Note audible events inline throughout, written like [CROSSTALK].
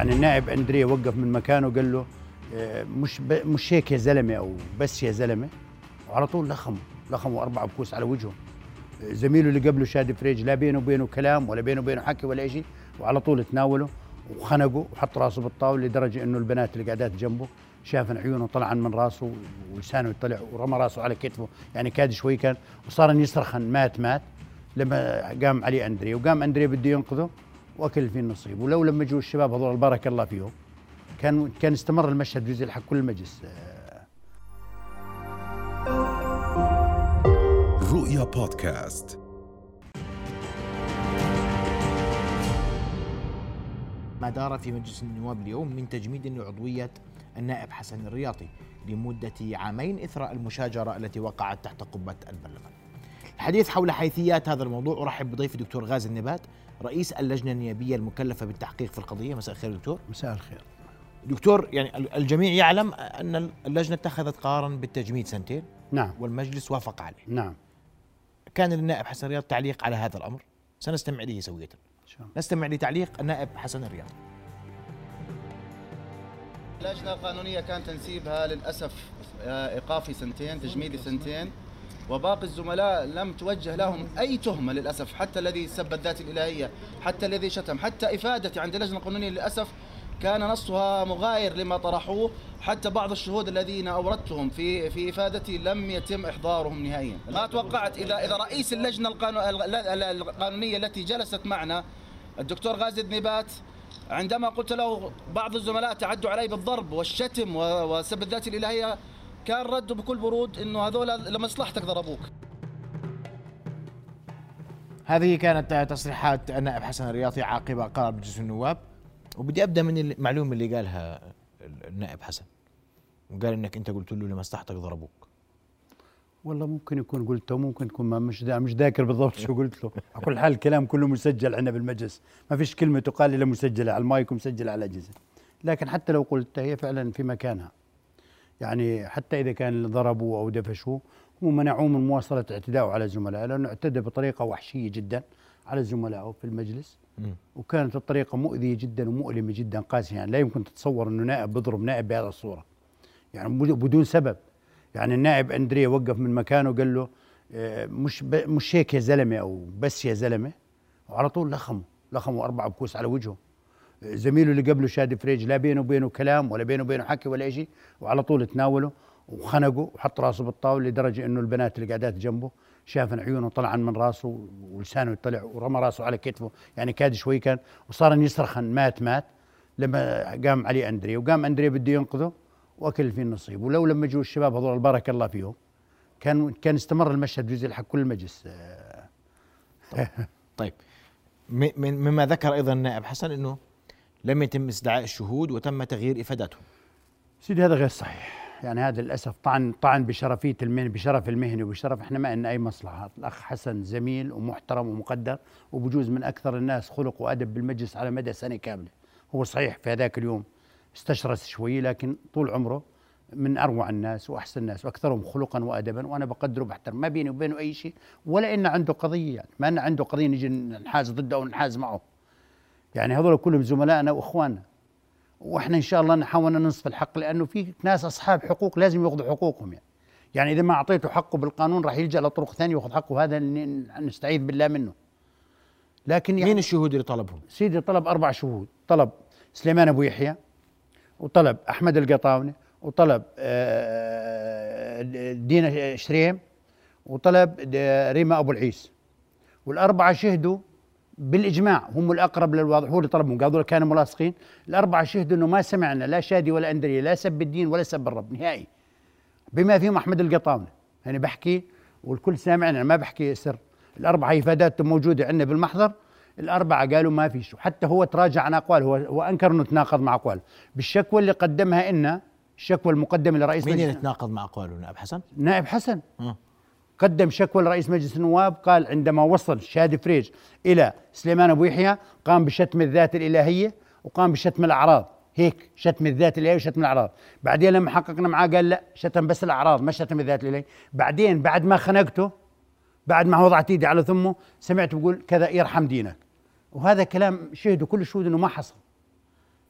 يعني النائب اندريا وقف من مكانه وقال له آه، مش. مش هيك يا زلمة أو بس يا زلمة. وعلى طول لخموا لخموا أربع بكوس على وجهه. آه، زميله اللي قبله شادي فريج لا بينه وبينه كلام ولا بينه وبينه حكي ولا شيء وعلى طول تناوله وخنقه وحط راسه بالطاولة لدرجة إنه البنات اللي قاعدات جنبه شافن عيونه طلعا من راسه ولسانه يطلع ورمى راسه على كتفه يعني كاد شوي كان. وصار يصرخن مات مات. لما قام علي اندريا وقام اندريا بده ينقذه. وأكل فيه النصيب. ولو لما جو الشباب هذول بارك الله فيهم كان كان استمر المشهد بجزء الحق كل المجلس. رؤيا بودكاست. ما دار في مجلس النواب اليوم من تجميد لعضوية النائب حسن الرياضي لمدة عامين إثر المشاجرة التي وقعت تحت قبة البرلمان. الحديث حول حيثيات هذا الموضوع أرحب بضيف الدكتور غازي النبات رئيس اللجنة النيابية المكلفة بالتحقيق في القضية. مساء الخير دكتور. مساء الخير. دكتور يعني الجميع يعلم أن اللجنة اتخذت قرارا بالتجميد سنتين. نعم. والمجلس وافق عليه. نعم. كان للنائب حسن الرياض تعليق على هذا الأمر؟ سنستمع إليه سوية. نستمع لتعليق النائب حسن الرياض اللجنة القانونية كان تنسيبها للأسف إيقافي سنتين تجميدي سنتين. وباقي الزملاء لم توجه لهم أي تهمة للأسف حتى الذي سب الذات الإلهية حتى الذي شتم حتى إفادتي عند اللجنة القانونية للأسف كان نصها مغاير لما طرحوه. حتى بعض الشهود الذين أوردتهم في في إفادتي لم يتم إحضارهم نهائيا. ما توقعت إذا إذا رئيس اللجنة القانونية التي جلست معنا الدكتور غازي الذنبات عندما قلت له بعض الزملاء تعدوا علي بالضرب والشتم وسب الذات الإلهية كان رده بكل برود إنه هذول لمصلحتك ضربوك. هذه كانت تصريحات النائب حسن الرياضي عقب قرار مجلس النواب. وبدي أبدأ من المعلومة اللي قالها النائب حسن. وقال إنك أنت قلت له لمصلحتك ضربوك. والله ممكن يكون قلته ممكن يكون ما مش دا مش ذاكر بالضبط شو قلت له. [LAUGHS] على كل حال الكلام كله مسجل عندنا بالمجلس. ما فيش كلمة تقال إلا مسجلة على المايك ومسجلة على الأجهزة. لكن حتى لو قلت هي فعلا في مكانها. يعني حتى إذا كان ضربوه أو دفشوه هم منعوه من مواصلة اعتدائه على زملائه لأنه اعتدى بطريقة وحشية جدا على زملائه في المجلس. وكانت الطريقة مؤذية جدا ومؤلمة جدا قاسيه يعني لا يمكن تتصور إنه نائب بيضرب نائب بهذه الصورة. يعني بدون سبب. يعني النائب اندريا وقف من مكانه وقال له آه، مش مش هيك يا زلمة أو بس يا زلمة. وعلى طول لخمه لخمه أربع بكوس على وجهه. زميله اللي قبله شادي فريج لا بينه وبينه كلام ولا بينه وبينه حكي ولا شيء وعلى طول تناوله وخنقه وحط راسه بالطاولة لدرجة إنه البنات اللي قاعدات جنبه شافن عيونه طلعا من راسه ولسانه يطلع ورمى راسه على كتفه يعني كاد شوي كان وصار يصرخن مات مات لما قام علي اندريا وقام اندريا بده ينقذه وأكل فيه النصيب. ولو لما جو الشباب هذول بارك الله فيهم كان كان استمر المشهد جزء الحق كل المجلس. طيب, [LAUGHS] طيب. مما ذكر أيضا النائب حسن إنه لم يتم استدعاء الشهود وتم تغيير إفادتهم. سيدي هذا غير صحيح. يعني هذا للأسف طعن طعن بشرفيه المهنه بشرف المهنه وبشرف إحنا ما لنا أي مصلحة. الأخ حسن زميل ومحترم ومقدر وبجوز من أكثر الناس خلق وأدب بالمجلس على مدى سنة كاملة. هو صحيح في هذاك اليوم استشرس شوي لكن طول عمره من أروع الناس وأحسن الناس وأكثرهم خلقا وادبا وأنا بقدره وبحترم ما بيني وبينه أي شيء ولا ان عنده قضية. يعني ما ان عنده قضية نجي نحاز ضده أو نحاز معه. يعني هذول كلهم زملائنا وإخواننا. وإحنا إن شاء الله نحاول ننصف الحق لأنه في ناس أصحاب حقوق لازم يأخذوا حقوقهم يعني. يعني إذا ما أعطيته حقه بالقانون راح يلجأ لطرق ثانية ياخذ حقه هذا نستعيذ بالله منه. لكن يعني مين الشهود اللي طلبهم؟ سيدي طلب أربع شهود. طلب سليمان أبو يحيى وطلب أحمد القطاوني وطلب آه، دينا شريم وطلب ريما أبو العيس. والأربعة شهدوا بالإجماع هم الأقرب للواضح هو اللي طلبهم قالوا كانوا ملاصقين. الأربعة شهدوا إنه ما سمعنا لا شادي ولا اندري لا سب الدين ولا سب الرب نهائي. بما فيهم أحمد القطاونه يعني بحكي والكل سامعنا ما بحكي سر. الأربعة افادات موجودة عندنا بالمحضر. الأربعة قالوا ما فيش وحتى هو تراجع عن اقواله هو, هو أنكر إنه تناقض مع اقواله بالشكوى اللي قدمها لنا الشكوى المقدمة لرئيس مين اللي تناقض مع أقواله؟ نائب حسن؟ نائب حسن. أه. قدم شكوى لرئيس مجلس النواب قال عندما وصل شادي فريج إلى سليمان أبو يحيى قام بشتم الذات الإلهية وقام بشتم الأعراض. هيك شتم الذات الإلهية وشتم الأعراض. بعدين لما حققنا معاه قال لا شتم بس الأعراض ما شتم الذات الإلهية. بعدين بعد ما خنقته بعد ما وضعت إيدي على ثمه سمعت بقول كذا يرحم دينك. وهذا كلام شهدوا كل الشهود إنه ما حصل.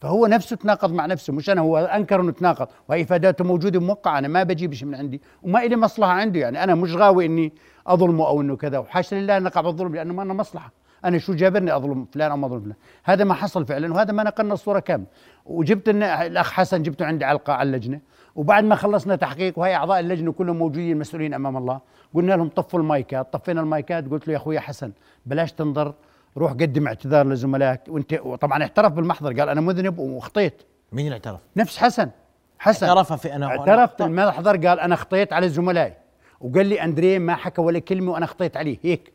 فهو نفسه تناقض مع نفسه مش أنا هو أنكر إنه تناقض. وهي افاداته موجودة موقعة أنا ما بجيب شيء من عندي. وما لي مصلحة عنده يعني أنا مش غاوي إني أظلمه أو إنه كذا. وحاشا لله ان نقع بالظلم لأنه ما لنا مصلحة. أنا شو جابرني أظلم فلان أو ما أظلم فلان؟ هذا ما حصل فعلا وهذا ما نقلنا الصورة كاملة. وجبت الأخ حسن جبته عندي علقة على اللجنة. وبعد ما خلصنا تحقيق وهي أعضاء اللجنة كلهم موجودين مسؤولين أمام الله قلنا لهم طفوا المايكات. طفينا المايكات قلت له يا أخوي حسن بلاش تنظر روح قدم اعتذار لزملائك. وانت طبعا اعترف بالمحضر قال أنا مذنب وخطيت. مين اللي اعترف؟ نفس حسن. حسن. اعترف في أنا اعترف في المحضر قال أنا خطيت على زملائي. وقال لي أندريه ما حكى ولا كلمة وأنا خطيت عليه. هيك.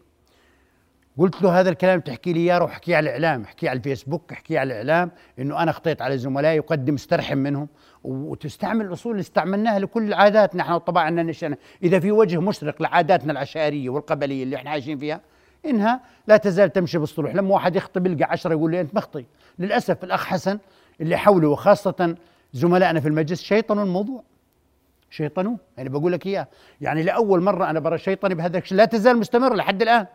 قلت له هذا الكلام تحكي لي إياه روح احكيه على الإعلام. احكيه على الفيسبوك احكيه على الإعلام إنه أنا خطيت على زملائي وقدم استرحم منهم. وتستعمل الأصول اللي استعملناها لكل عاداتنا إحنا. نشأنا. إذا في وجه مشرق لعاداتنا العشائرية والقبلية اللي إحنا عايشين فيها إنها لا تزال تمشي بالصلح لما واحد يخطي بيلقى عشرة يقول لي أنت مخطي. للأسف الأخ حسن اللي حوله وخاصه زملائنا في المجلس شيطنوا الموضوع. شيطنوه يعني بقول لك إياه. يعني لأول مرة أنا برى شيطني بهذا الشيء لا تزال مستمره لحد الآن.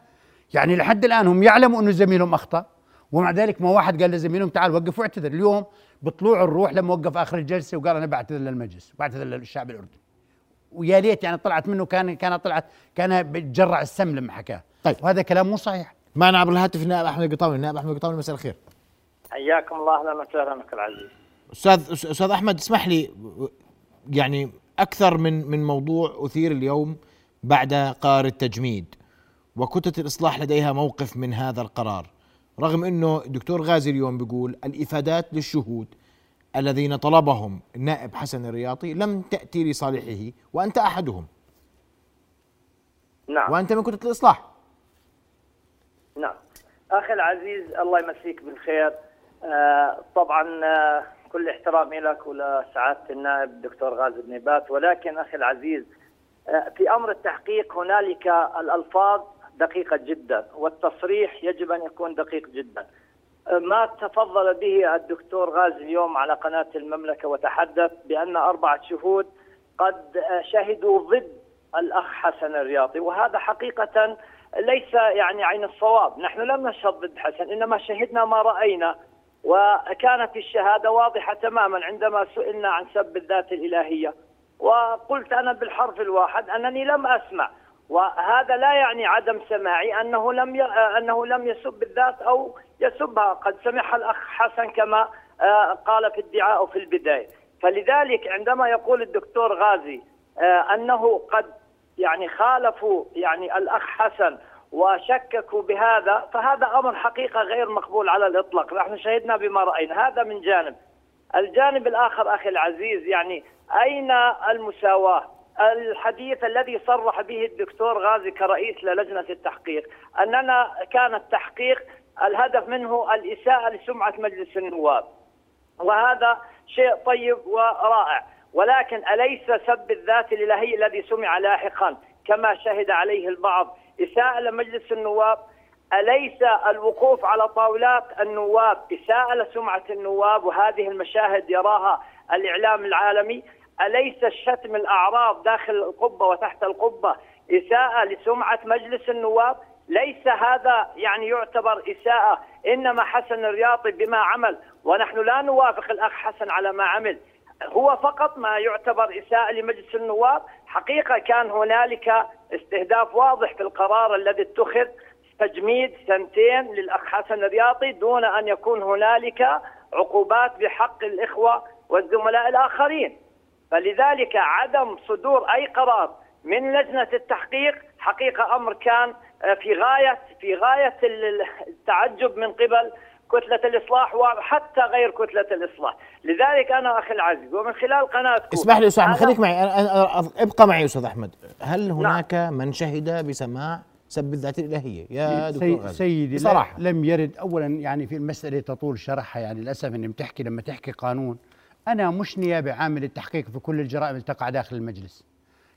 يعني لحد الآن هم يعلموا أنه زميلهم أخطأ. ومع ذلك ما واحد قال لزميلهم تعال وقف واعتذر. اليوم بطلوع الروح لما وقف آخر الجلسة وقال أنا بعتذر للمجلس بعتذر للشعب الأردني. ويا ريت يعني طلعت منه كان كان طلعت كان بتجرع السم لما حكاه. طيب. وهذا كلام مو صحيح. معنا عبر الهاتف النائب أحمد القطاوي النائب أحمد القطاوي مساء الخير. حياكم الله أهلا وسهلا أخي العزيز. أستاذ أستاذ أحمد اسمح لي يعني أكثر من من موضوع أثير اليوم بعد قرار التجميد وكتلة الإصلاح لديها موقف من هذا القرار رغم إنه الدكتور غازي اليوم بيقول الإفادات للشهود الذين طلبهم النائب حسن الرياضي لم تأتي لصالحه وأنت أحدهم. نعم. وأنت من كتلة الإصلاح. نعم. أخي العزيز الله يمسيك بالخير. آه طبعا آه كل احترامي لك ولسعادة النائب الدكتور غازي بن بات ولكن أخي العزيز آه في أمر التحقيق هنالك الألفاظ دقيقة جدا والتصريح يجب أن يكون دقيق جدا. ما تفضل به الدكتور غازي اليوم على قناة المملكة وتحدث بأن أربعة شهود قد شهدوا ضد الأخ حسن الرياضي وهذا حقيقة ليس يعني عين الصواب، نحن لم نشهد ضد حسن إنما شهدنا ما رأينا وكانت الشهادة واضحة تماما عندما سئلنا عن سب الذات الإلهية. وقلت أنا بالحرف الواحد أنني لم أسمع وهذا لا يعني عدم سماعي أنه لم ي... أنه لم يسب الذات أو يسبها قد سمعها الأخ حسن كما آه، قال في الدعاء في البداية فلذلك عندما يقول الدكتور غازي آه، أنه قد يعني خالفوا يعني الأخ حسن وشككوا بهذا فهذا أمر حقيقة غير مقبول على الإطلاق، نحن شهدنا بما رأينا، هذا من جانب. الجانب الآخر أخي العزيز يعني أين المساواة؟ الحديث الذي صرح به الدكتور غازي كرئيس للجنة التحقيق أننا كان التحقيق الهدف منه الإساءة لسمعة مجلس النواب. وهذا شيء طيب ورائع، ولكن أليس سب الذات الإلهي الذي سمع لاحقا؟ كما شهد عليه البعض. إساءة لمجلس النواب أليس الوقوف على طاولات النواب إساءة لسمعة النواب؟ وهذه المشاهد يراها الإعلام العالمي. أليس الشتم الأعراض داخل القبة وتحت القبة إساءة لسمعة مجلس النواب؟ ليس هذا يعني يعتبر إساءة إنما حسن الرياضي بما عمل. ونحن لا نوافق الأخ حسن على ما عمل. هو فقط ما يعتبر إساءة لمجلس النواب. حقيقة كان هنالك استهداف واضح في القرار الذي اتخذ تجميد سنتين للأخ حسن الرياضي دون أن يكون هنالك عقوبات بحق الإخوة والزملاء الآخرين. فلذلك عدم صدور أي قرار من لجنة التحقيق حقيقة أمر كان في غاية في غاية التعجب من قبل كتلة الإصلاح وحتى غير كتلة الإصلاح. لذلك أنا أخي العزيز ومن خلال قناتكم اسمح لي أستاذ أحمد خليك معي. أنا أنا ابقى معي أستاذ أحمد. هل نعم. هناك نعم. من شهد بسماع سب الذات الإلهية؟ يا دكتور غازي. سيدي بصراحة. لم يرد أولا يعني في المسألة تطول شرحها يعني للأسف أني بتحكي لما تحكي قانون. أنا مش نيابة عامل التحقيق في كل الجرائم اللي تقع داخل المجلس.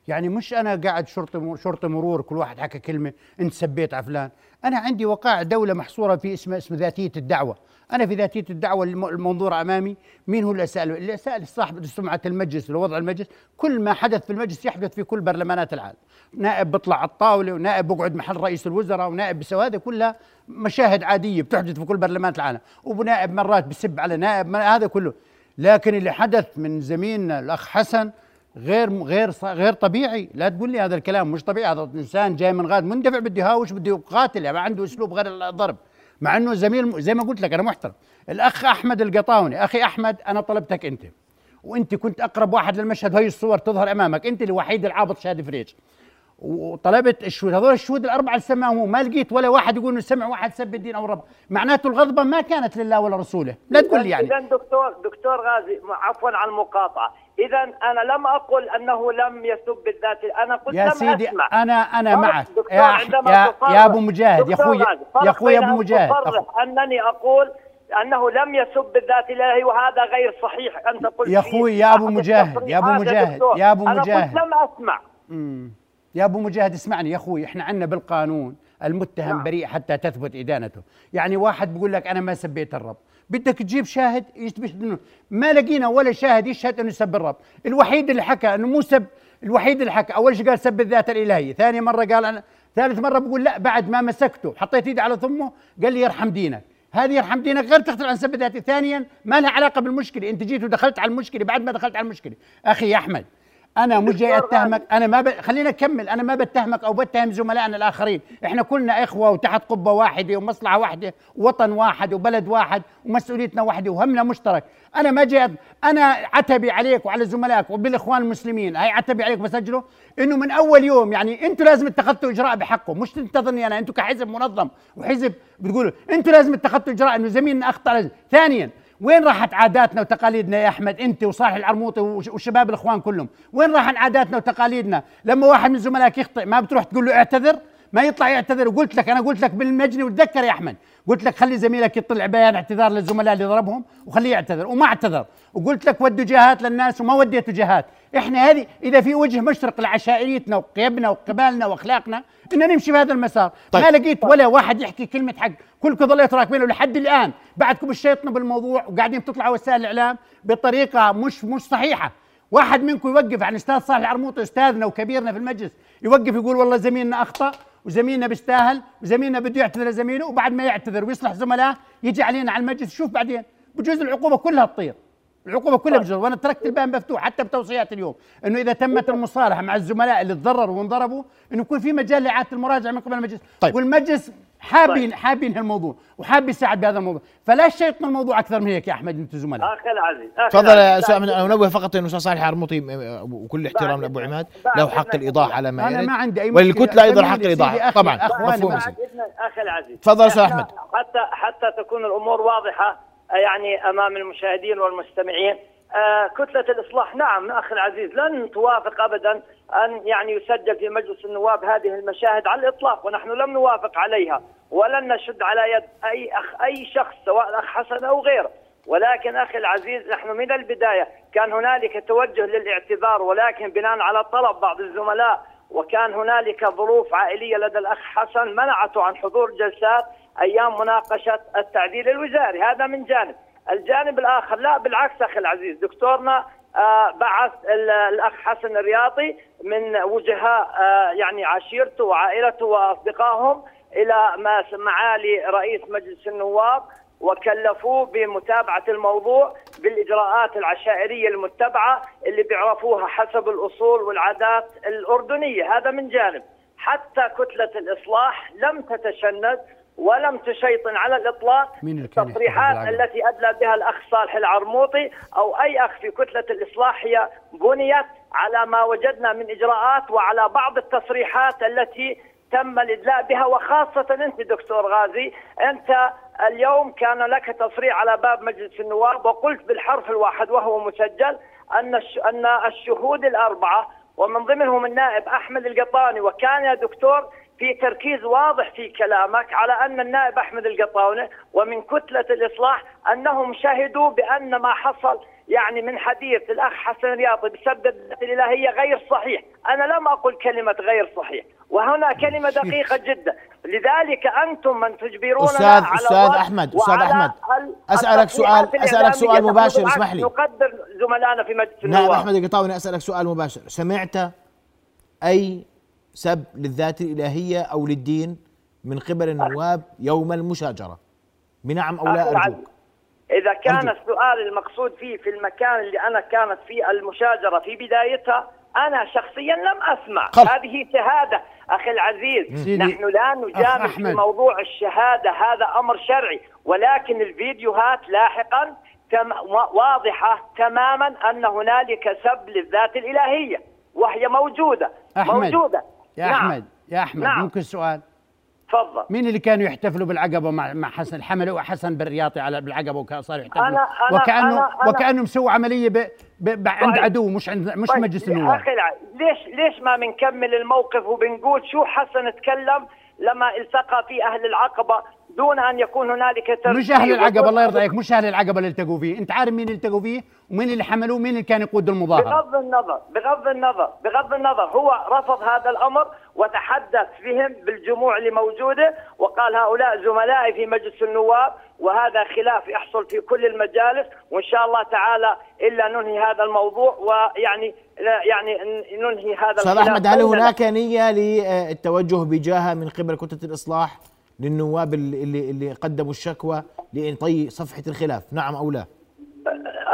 يعني مش أنا قاعد شرطي شرطي مرور كل واحد حكى كلمة أنت سبيت على فلان. أنا عندي وقائع دولة محصورة في اسم اسم ذاتية الدعوة. أنا في ذاتية الدعوة الم- المنظوره أمامي مين هو اللي اساله اللي اسال صاحب سمعة المجلس ووضع المجلس. كل ما حدث في المجلس يحدث في كل برلمانات العالم. نائب بيطلع على الطاولة ونائب بيقعد محل رئيس الوزراء ونائب بيسوي هذا كلها مشاهد عادية بتحدث في كل برلمانات العالم. ونائب مرات بسب على نائب هذا كله. لكن اللي حدث من زميلنا الأخ حسن غير غير غير طبيعي. لا تقول لي هذا الكلام مش طبيعي. هذا إنسان جاي من غاد مندفع بده يهاوش بده يقاتل يعني ما عنده أسلوب غير الضرب. مع إنه زميل زي ما قلت لك أنا محترم. الأخ أحمد القطاوني أخي أحمد أنا طلبتك أنت وأنت كنت أقرب واحد للمشهد وهي الصور تظهر أمامك أنت الوحيد العابط شادي فريج وطلبت الشهود. هذول الشهود الأربعة اللي سماهم ما لقيت ولا واحد يقول إنه سمع واحد سب الدين أو الرب معناته الغضبه ما كانت لله ولا رسوله. لا تقول لي يعني. اذا دكتور دكتور غازي عفوا على المقاطعة. اذا أنا لم أقل أنه لم يسب الذات. أنا قلت يا لم سيدي أسمع. أنا أنا معك. دكتور يا يا يا أبو مجاهد يا أخوي يا أخوي أبو مجاهد أنني أقول أنه لم يسب الذات الالهي وهذا غير صحيح. أنت قلت يا أخوي، يا أحد مجاهد، يا أبو التصريحات مجاهد،. يا أنا مجاهد. قلت لم أسمع. يا أبو مجاهد اسمعني يا أخوي إحنا عندنا بالقانون المتهم نعم. بريء حتى تثبت إدانته. يعني واحد بيقول لك أنا ما سبيت الرب. بدك تجيب شاهد يثبت إنه ما لقينا ولا شاهد يشهد إنه سب الرب. الوحيد اللي حكى إنه مو سب الوحيد اللي حكى أول شيء قال سب الذات الالهيه ثاني مرة قال أنا ثالث مرة بقول لا بعد ما مسكته حطيت إيدي على ثمه قال لي يرحم دينك. هذه يرحم دينك غير تختلف عن سب الذات ثانيا ما لها علاقة بالمشكلة. أنت جيت ودخلت على المشكلة بعد ما دخلت على المشكلة. أخي يا أحمد أنا مش جاي أتهمك. أنا ما ب... خلينا نكمل أنا ما بتهمك أو بتهم زملائنا الآخرين. إحنا كلنا إخوة وتحت قبة واحدة ومصلحة واحدة وطن واحد وبلد واحد ومسؤوليتنا واحدة وهمنا مشترك. أنا ما جاي أنا عتبي عليك وعلى زملائك وبالإخوان المسلمين. هاي عتبي عليك بسجله إنه من أول يوم يعني أنتم لازم اتخذتوا إجراء بحقه مش تنتظرني أنا. أنتم كحزب منظم وحزب بتقولوا أنتم لازم اتخذتوا إجراء إنه زميلنا أخطأ. لازم. ثانيا وين راحت عاداتنا وتقاليدنا يا أحمد؟ أنت وصالح العرموطي وش- وشباب الإخوان كلهم. وين راحت عاداتنا وتقاليدنا؟ لما واحد من زملائك يخطئ ما بتروح تقول له اعتذر؟ ما يطلع يعتذر. وقلت لك أنا قلت لك بالمجني وتذكر يا أحمد. قلت لك خلي زميلك يطلع بيان اعتذار للزملاء اللي ضربهم وخليه يعتذر. وما اعتذر. وقلت لك ودوا جهات للناس وما وديتوا جهات. إحنا هذه إذا في وجه مشرق لعشائريتنا وقيمنا وقبالنا وأخلاقنا ان نمشي بهذا المسار. طيب. ما لقيت ولا واحد يحكي كلمة حق. كلكم ظليتوا راكبين لحد الآن. بعدكم بشيطنا بالموضوع وقاعدين تطلعوا وسائل الإعلام بطريقة مش مش صحيحة. واحد منكم يوقف عن أستاذ صالح العرموطي أستاذنا وكبيرنا في المجلس يوقف يقول والله زميلنا أخطأ. وزميلنا بيستاهل وزميلنا بده يعتذر لزميله وبعد ما يعتذر ويصلح زملائه يجي علينا على المجلس شوف بعدين. بجوز العقوبة كلها تطير. العقوبة كلها بجوز وأنا تركت الباب مفتوح حتى بتوصيات اليوم إنه إذا تمت المصالحة مع الزملاء اللي تضرروا وانضربوا إنه يكون في مجال لإعادة المراجعة من قبل المجلس. طيب. والمجلس حابين حابين هالموضوع وحاب يساعد بهذا الموضوع. فلا شيطنا الموضوع أكثر من هيك يا أحمد أنتم زملاء. أخي العزيز تفضل يا. أستاذ أنا أنوه فقط إنه أستاذ صالح العرموطي م- وكل احترام لأبو عماد له حق الايضاح على ما أنا ما عندي أي مشكلة. وللكتله أيضا حق الايضاح طبعا. مفهوم. أخي العزيز. تفضل أستاذ إحنا أحمد. حتى حتى تكون الأمور واضحة يعني أمام المشاهدين والمستمعين. كتلة الإصلاح. نعم أخي العزيز لن توافق أبدا أن يعني يسجل في مجلس النواب هذه المشاهد على الإطلاق ونحن لم نوافق عليها ولن نشد على يد أي أخ أي شخص سواء الأخ حسن أو غيره. ولكن أخي العزيز نحن من البداية كان هنالك توجه للاعتذار ولكن بناء على طلب بعض الزملاء وكان هنالك ظروف عائلية لدى الأخ حسن منعته عن حضور جلسات أيام مناقشة التعديل الوزاري. هذا من جانب. الجانب الآخر لا بالعكس أخي العزيز دكتورنا آه، بعث ال- الأخ حسن الرياضي من وجهاء آه، يعني عشيرته وعائلته وأصدقائهم إلى ما معالي رئيس مجلس النواب وكلفوه بمتابعة الموضوع بالإجراءات العشائرية المتبعة اللي بيعرفوها حسب الأصول والعادات الأردنية. هذا من جانب. حتى كتلة الإصلاح لم تتشنج ولم تشيطن على يحتفظ التصريحات؟ التي أدلى بها الأخ صالح العرموطي أو أي أخ في كتلة الإصلاح هي بنيت على ما وجدنا من إجراءات وعلى بعض التصريحات التي تم الإدلاء بها وخاصة أنت دكتور غازي أنت اليوم كان لك تصريح على باب مجلس النواب وقلت بالحرف الواحد وهو مسجل الش- أن الشهود الأربعة ومن ضمنهم النائب أحمد القطاني وكان يا دكتور في تركيز واضح في كلامك على أن النائب أحمد القطاونة ومن كتلة الإصلاح أنهم شهدوا بأن ما حصل يعني من حديث الأخ حسن رياضي بسبب الذات الإلهية غير صحيح، أنا لم أقل كلمة غير صحيح، وهنا كلمة [LAUGHS] دقيقة جدا، لذلك أنتم من تجبروننا أستاذ- على أستاذ وعلى أحمد، ال- أسألك سؤال- أسألك سؤال. مباشر، اسمح لي. نقدر زملائنا في مجلس نائب النواب أحمد القطاوي أسألك سؤال مباشر سمعت أي سب للذات الإلهية أو للدين من قبل النواب يوم المشاجرة. بنعم أخي لا أرجوك. إذا كان أرجو. السؤال المقصود فيه في المكان اللي أنا كانت فيه المشاجرة في بدايتها أنا شخصيا لم أسمع. خلاص. هذه شهادة. أخي العزيز سيدي، نحن لا نجامل في. موضوع الشهادة. هذا أمر شرعي. ولكن الفيديوهات لاحقا تم واضحة تماما أن هنالك سب للذات الإلهية وهي موجودة. أحمد، موجودة. يا نعم. أحمد يا أحمد نعم. ممكن سؤال تفضل مين اللي كانوا يحتفلوا بالعقبة مع مع حسن حملوا حسن بالرياطي على بالعقبة وكانوا صاروا يحتفلوا أنا- أنا- وكانه أنا- وكانه مسوي عملية ب... ب... ب... عند طيب. عدو مش عند مش طيب، مجلس النواب ليش ليش ما بنكمل الموقف وبنقول شو حسن تكلم لما التقى في أهل العقبة دون أن يكون هنالك مش أهل العقبة ودون- الله يرضى عليك. مش أهل العقبة اللي التقوا فيه. أنت عارف مين التقوا فيه؟ ومين اللي حملوه؟ مين اللي كان يقود المظاهرة؟ بغض النظر بغض النظر بغض النظر. هو رفض هذا الأمر وتحدث بهم بالجموع اللي موجودة وقال هؤلاء زملائي في مجلس النواب وهذا خلاف يحصل في كل المجالس وإن شاء الله تعالى إلا ننهي هذا الموضوع ويعني لا يعني ننهي هذا أستاذ أحمد هل. هناك نية للتوجه بجاهة من قبل كتلة الإصلاح للنواب اللي اللي, اللي قدموا الشكوى لإنطي صفحة الخلاف؟ نعم أو لا؟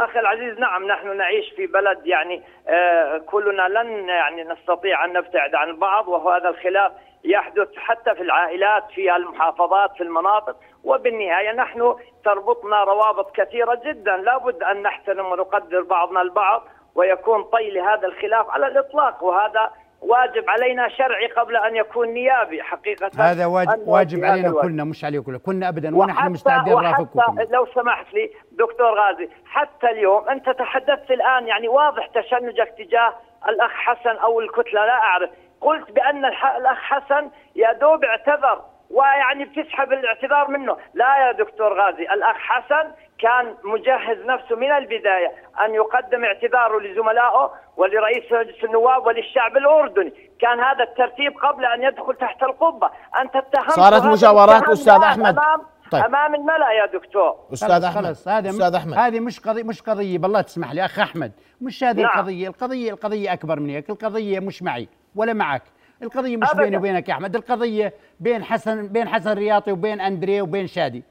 أخي العزيز نعم نحن نعيش في بلد يعني آه، كلنا لن يعني نستطيع أن نبتعد عن بعض وهذا الخلاف يحدث حتى في العائلات في المحافظات في المناطق. وبالنهاية نحن تربطنا روابط كثيرة جدا. لابد أن نحترم ونقدر بعضنا البعض ويكون طي لهذا الخلاف على الإطلاق وهذا واجب علينا شرعي قبل أن يكون نيابي حقيقة. هذا واجب أن واجب هذا علينا الواجب. كلنا مش عليكم كلنا. كنا ابدا ونحن مستعدين نرافقكم لو سمحت لي دكتور غازي حتى اليوم أنت تحدثت الآن يعني واضح تشنجك تجاه الأخ حسن أو الكتلة لا أعرف. قلت بأن الأخ حسن يا دوب اعتذر. ويعني بتسحب الاعتذار منه. لا يا دكتور غازي الأخ حسن كان مجهز نفسه من البداية أن يقدم اعتذاره لزملائه ولرئيس مجلس النواب وللشعب الأردني. كان هذا الترتيب قبل أن يدخل تحت القبة. أنت اتهمت صارت مجاورات أستاذ أحمد. امام طيب. أمام الملأ يا دكتور. أستاذ خلص أحمد. خلص أستاذ أحمد. هذه مش قضيه مش قضية بالله تسمح لي أخ أحمد. مش هذه نعم. القضية. القضية القضية أكبر من هيك القضية مش معي ولا معك. القضية مش أبداً. بيني وبينك يا أحمد القضية بين حسن بين حسن رياضي وبين أندريه وبين شادي.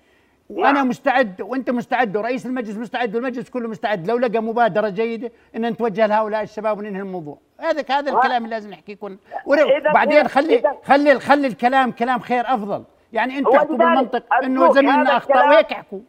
وأنا. مستعد وأنت مستعد ورئيس المجلس مستعد والمجلس كله مستعد. لو لقى مبادرة جيدة إن نتوجه لهؤلاء الشباب وننهي الموضوع. هذا هذا الكلام اللي لازم نحكيه كن وبعدين خلي خلي خلي الكلام كلام خير أفضل. يعني أنت هو احكوا بالمنطق إنه زميلنا أخطأ وهيك احكوا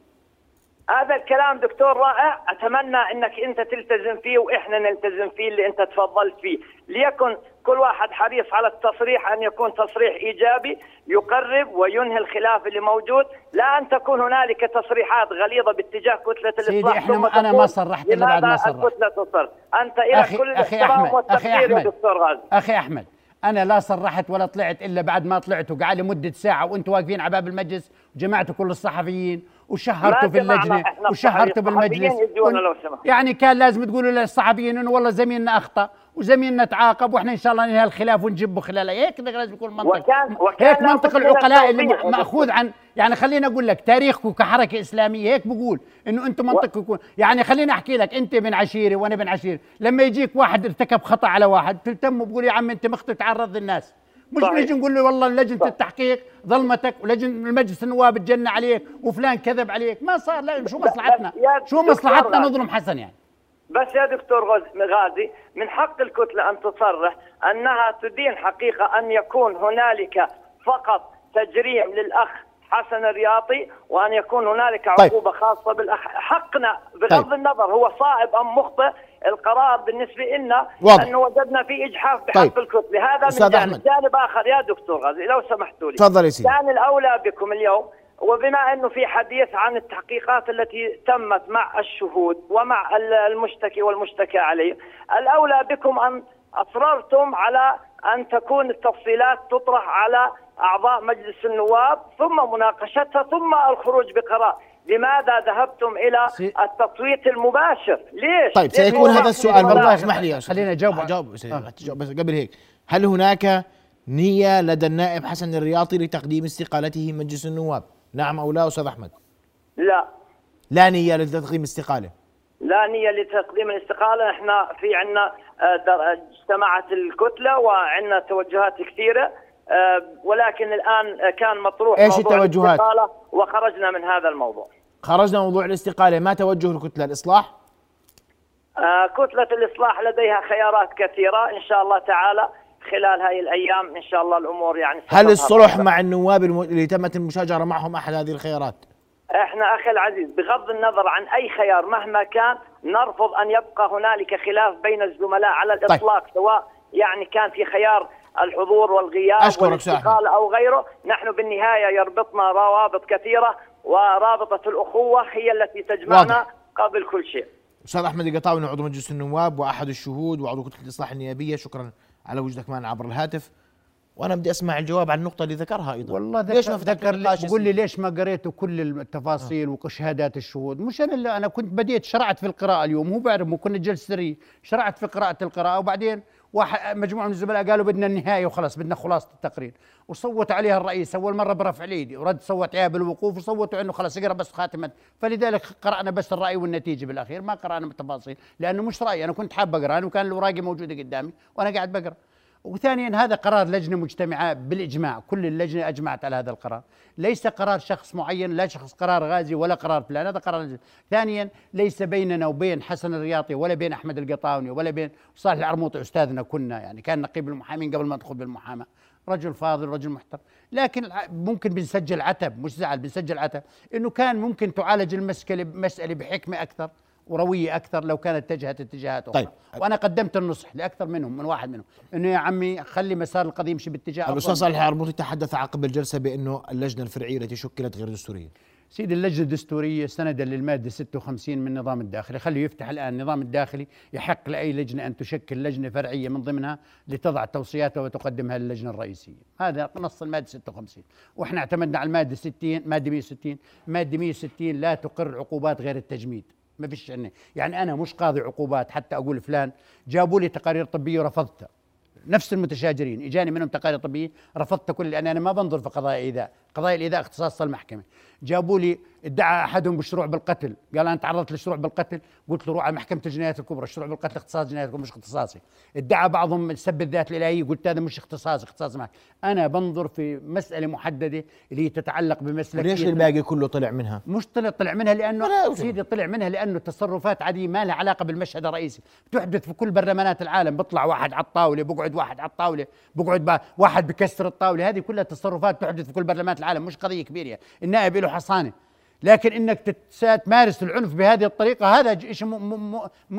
هذا الكلام دكتور رائع. أتمنى إنك أنت تلتزم فيه وإحنا نلتزم فيه اللي أنت تفضلت فيه. ليكن كل واحد حريص على التصريح أن يكون تصريح إيجابي يقرب وينهي الخلاف اللي موجود. لا أن تكون هنالك تصريحات غليظة باتجاه كتلة سيدي، الاصلاح إحنا ثم ما- أنا ما صرحت إلا بعد ما صرحت. الكتلة تصر؟ أنت أخي كل الاحترام والتقدير يا دكتور غازي. أخي أحمد أنا لا صرحت ولا طلعت إلا بعد ما طلعت وقعد لمده ساعة وأنتم واقفين على باب المجلس وجمعتوا كل الصحفيين وشهرتوا ما في اللجنه الصحفيين. بالمجلس لو سمحت. يعني كان لازم تقولوا للصحفيين إنه والله زميلنا أخطأ وزميلنا تعاقب وإحنا إن شاء الله ننهي الخلاف ونجبه خلال هيك لازم يكون منطق. وكان- وكان هيك منطق من العقلاء اللي مأخوذ عن يعني خليني أقول لك تاريخكم كحركة إسلامية هيك بقول إنه أنتم منطقكم يكون. يعني خليني أحكي لك أنت بن عشيره وأنا بن عشيره لما يجيك واحد ارتكب خطأ على واحد تهتم بقول يا عم أنت مخطئ تعرض للناس. مش صحيح. نيجي نقول له والله لجنة التحقيق ظلمتك ولجنة المجلس النواب تجنى عليك وفلان كذب عليك ما صار لا شو مصلحتنا شو مصلحتنا. نظلم حسن يعني بس يا دكتور غازي من حق الكتلة أن تصرح أنها تدين حقيقة أن يكون هنالك فقط تجريم للأخ حسن الرياطي وأن يكون هنالك طيب. عقوبة خاصة بالأخ حقنا بغض طيب. النظر هو صائب أم مخطئ القرار بالنسبة لنا واضح. أنه وجدنا في إجحاف بحق طيب. الكتلة هذا من جانب أحمد. جانب آخر يا دكتور غازي لو سمحتوا لي تفضل يا سيدي. كان الأولى بكم اليوم وبما أنه في حديث عن التحقيقات التي تمت مع الشهود ومع ال- المشتكي والمشتكى عليه الأولى بكم أن أصررتم على أن تكون التفصيلات تطرح على أعضاء مجلس النواب ثم مناقشتها ثم الخروج بقرار لماذا ذهبتم إلى سي- التصويت المباشر؟ ليش؟ طيب ليش سيكون هذا السؤال. والله اسمح لي يا أستاذ. خليني أجاوب. أجاوب بس, آه. بس قبل هيك. هل هناك نية لدى النائب حسن الرياضي لتقديم استقالته من مجلس النواب؟ نعم أو لا أستاذ أحمد؟ لا. لا نية لتقديم استقالة. لا نية لتقديم الاستقالة. إحنا في عنا آه، در- اجتمعت الكتلة وعندنا توجهات كثيرة. آه، ولكن الآن آه، كان مطروح إيش موضوع التوجهات؟ الاستقالة وخرجنا من هذا الموضوع خرجنا من موضوع الاستقالة ما توجه الكتلة الإصلاح آه، كتلة الإصلاح لديها خيارات كثيرة إن شاء الله تعالى خلال هاي الأيام إن شاء الله الأمور يعني هل. الصلح مع النواب اللي تمت المشاجرة معهم أحد هذه الخيارات إحنا أخي العزيز بغض النظر عن أي خيار مهما كان نرفض أن يبقى هنالك خلاف بين الزملاء على الإطلاق طيب. سواء يعني كان في خيار الحضور والغياب أشكرك والاستقالة أو غيره نحن بالنهاية يربطنا روابط كثيرة ورابطة الأخوة هي التي تجمعنا واضح. قبل كل شيء. أستاذ أحمد القطاوي عضو مجلس النواب وأحد الشهود وعضو كتلة الإصلاح النيابية. شكرا على وجودك معنا عبر الهاتف. وأنا بدي أسمع الجواب عن النقطة اللي ذكرها أيضا. والله ليش ما ذكر, ذكر نقاش بقول لي ليش ما قريتوا كل التفاصيل وشهادات الشهود. مش أنا اللي أنا كنت بديت شرعت في القراءة اليوم هو بعرف مو كنا جلسة سرية. شرعت في قراءة القراءة وبعدين واحد مجموعة من الزملاء قالوا بدنا النهاية وخلاص بدنا خلاصة التقرير. وصوت عليها الرئيس أول مرة برفع إيدي ورد صوت عليها بالوقوف وصوتوا إنه خلاص اقرا بس خاتمة. فلذلك قرأنا بس الرأي والنتيجة بالأخير ما قرأنا بالتفاصيل لأنه مش رايي أنا كنت حاب أقرأ وكان الأوراق موجودة قدامي وأنا قاعد بقرأ. وثانيا هذا قرار لجنة مجتمعة بالإجماع كل اللجنة أجمعت على هذا القرار. ليس قرار شخص معين لا شخص قرار غازي ولا قرار فلان هذا قرار لجنة. ثانيا ليس بيننا وبين حسن الرياطي ولا بين أحمد القطاوني ولا بين صالح العرموطي أستاذنا كنا يعني كان نقيب المحامين قبل ما ندخل بالمحاماة. رجل فاضل رجل محترم. لكن ممكن بنسجل عتب مش زعل بنسجل عتب. إنه كان ممكن تعالج المسألة مسألة بحكمة أكثر. وروية أكثر لو كانت اتجهت اتجاهات أخرى. طيب. وأنا قدمت النصح لأكثر منهم من واحد منهم. إنه يا عمي خلي مسار القضية يمشي باتجاه الأستاذ أفضل. صالح العرموطي تحدث عقب الجلسة بأنه اللجنة الفرعية التي شكلت غير دستورية؟ سيدي اللجنة الدستورية سندا للمادة 56 من النظام الداخلي. خليه يفتح الآن. النظام الداخلي يحق لأي لجنة أن تشكل لجنة فرعية من ضمنها لتضع توصياتها وتقدمها للجنة الرئيسية. هذا نص المادة 56 وإحنا اعتمدنا على المادة 60 مادة 160 مادة 160 لا تقر العقوبات غير التجميد. ما فيش يعني يعني أنا مش قاضي عقوبات حتى أقول فلان جابوا لي تقارير طبية ورفضتها. نفس المتشاجرين إجاني منهم تقارير طبية رفضت كل لأن أنا ما بنظر في قضايا إيذاء. قضايا الإيذاء اختصاص المحكمة. جابوا لي ادعى أحدهم بالشروع بالقتل. قال أنا تعرضت للشروع بالقتل. قلت له روح على محكمة الجنايات الكبرى. الشروع بالقتل اختصاص جنايات الكبرى مش اختصاصي. ادعى بعضهم سب الذات الإلهية. قلت هذا مش اختصاصي اختصاص معك أنا بنظر في مسألة محددة اللي هي تتعلق بمسلكيه ليش الباقي كله طلع منها؟ مش طلع طلع منها لأنه. سيدي طلع منها لأنه تصرفات عادية ما لها علاقة بالمشهد الرئيسي. بتحدث في كل برلمانات العالم. بيطلع واحد على الطاولة بقعد واحد على الطاولة بقعد واحد بكسر الطاولة. هذه كلها تصرفات تحدث في كل برلمانات العالم مش قضية كبيرة النائب له حصانة. لكن إنك تمارس العنف بهذه الطريقة هذا شيء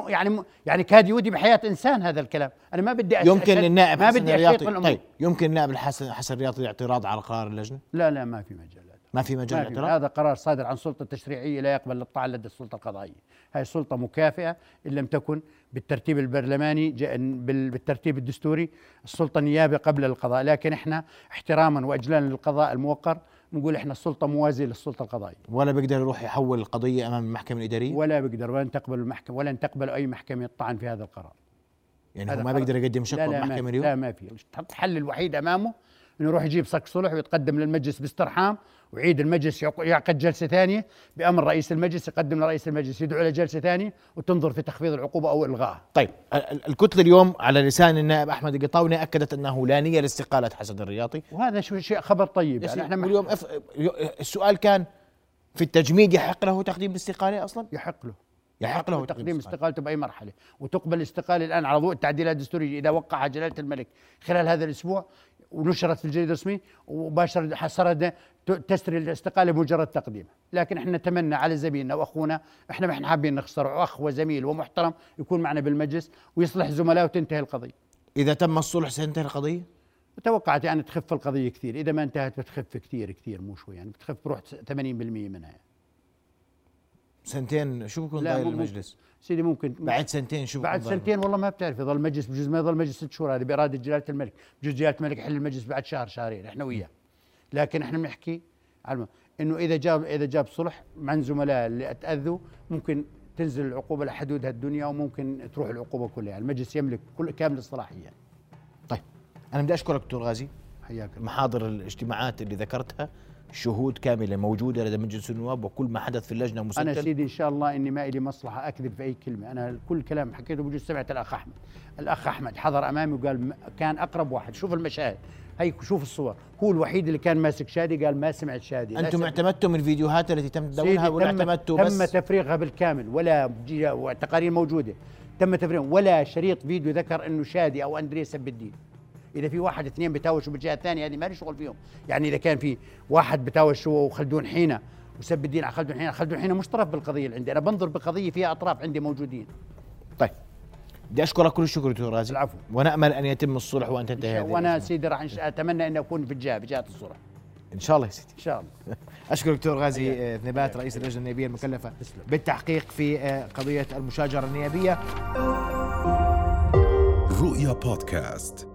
يعني م- يعني كاد يودي بحياة إنسان هذا الكلام. أنا ما بدي يمكن النائب ما بدي الرياضي. طيب يمكن النائب الحسن حسن الرياضي اعتراض على قرار اللجنة؟ لا لا ما في مجال. ما في مجال اعتراض هذا قرار صادر عن سلطة تشريعية لا يقبل الطعن لدى السلطة القضائية. هاي سلطة مكافئة إن لم تكن بالترتيب البرلماني بالترتيب الدستوري السلطة النيابة قبل القضاء. لكن إحنا احتراما وإجلالا للقضاء الموقر نقول إحنا السلطة موازية للسلطة القضائية. ولا بيقدر يروح يحول القضية أمام المحكمة الإدارية؟ ولا بيقدر ولن تقبل المحكمة ولن تقبل أي محكمة الطعن في هذا القرار. يعني هو ما. بيقدر يقدم شكوى ما اليوم؟ لا ما في. الحل الوحيد أمامه إنه يروح يجيب صك صلح ويتقدم للمجلس باسترحام ويعيد المجلس يعق- يعقد جلسة ثانية بأمر رئيس المجلس يقدم لرئيس المجلس يدعو إلى جلسة ثانية وتنظر في تخفيض العقوبة أو الغائها طيب ال- ال- الكتلة اليوم على لسان النائب أحمد القطاوني أكدت أنه لا نية لاستقالة حسن الرياضي. وهذا شو شيء خبر طيب. يعني إحنا اليوم أف... السؤال كان في التجميد يحق له تقديم الاستقالة أصلا؟ يحق له. يحق له تقديم استقالته بأي مرحلة. وتقبل الاستقالة الآن على ضوء التعديلات الدستورية. إذا وقعها جلالة الملك خلال هذا الأسبوع ونشرت في الجريدة الرسمية وباشر صار تسري الاستقالة بمجرد تقديمها، لكن إحنا نتمنى على زميلنا وأخونا إحنا ما إحنا حابين نخسره أخ وزميل ومحترم يكون معنا بالمجلس ويصلح زملائه وتنتهي القضية. إذا تم الصلح ستنتهي القضية توقعت يعني تخف القضية كثير، إذا ما انتهت بتخف كثير كثير مو شوي يعني بتخف بروح 80% منها يعني. سنتين شو بكون مو- المجلس سيدي ممكن بعد سنتين شو بعد؟ سنتين والله ما بتعرف يضل مجلس بجوز ما يضل مجلس ست شهور هذه بإرادة جلالة الملك بجوز جلالة الملك يحل المجلس بعد شهر شهرين إحنا وياه لكن إحنا بنحكي على إنه إذا جاب إذا جاب صلح مع زملاء اللي أتأذوا ممكن تنزل العقوبة لحدودها الدنيا وممكن تروح العقوبة كلها. المجلس يملك كل كامل الصلاحية. طيب. أنا بدي أشكرك دكتور غازي. حياك محاضر الاجتماعات اللي ذكرتها شهود كاملة موجودة لدى مجلس النواب وكل ما حدث في اللجنة أنا مسجل سيدي إن شاء الله إني ما لي مصلحة أكذب في أي كلمة. أنا كل كلام حكيته بجوز سمعت الأخ أحمد. الأخ أحمد حضر أمامي وقال كان أقرب واحد. شوف المشاهد. هي شوف الصور. هو الوحيد اللي كان ماسك شادي قال ما سمعت شادي. أنتم. اعتمدتم الفيديوهات التي تم تداولها ولا تم, اعتمدتوا تم بس؟ تفريغها بالكامل ولا وتقارير موجودة. تم تفريغ ولا شريط فيديو ذكر إنه شادي أو أندريس سب الدين. إذا في واحد اثنين بتاوشوا بالجهة الثانية هذه ما لي شغل فيهم. يعني إذا كان في واحد بتاوش هو وخلدون حينة وسب الدين على خلدون حينة خلدون حينة مش طرف بالقضية اللي عندي. أنا بنظر بقضيه فيها أطراف عندي موجودين. طيب. بدي أشكرك كل الشكر دكتور غازي العفو. ونأمل أن يتم الصلح وأن تنتهي هذه وأنا. سيدي راح أتمنى أن أكون في الجهه بجهه الصلح إن شاء الله يا سيدي. إن شاء الله. [LAUGHS] اشكر دكتور غازي آه، ثنبات رئيس اللجنة النيابية المكلفة بالتحقيق في آه، قضية المشاجرة النيابية. رؤيا بودكاست.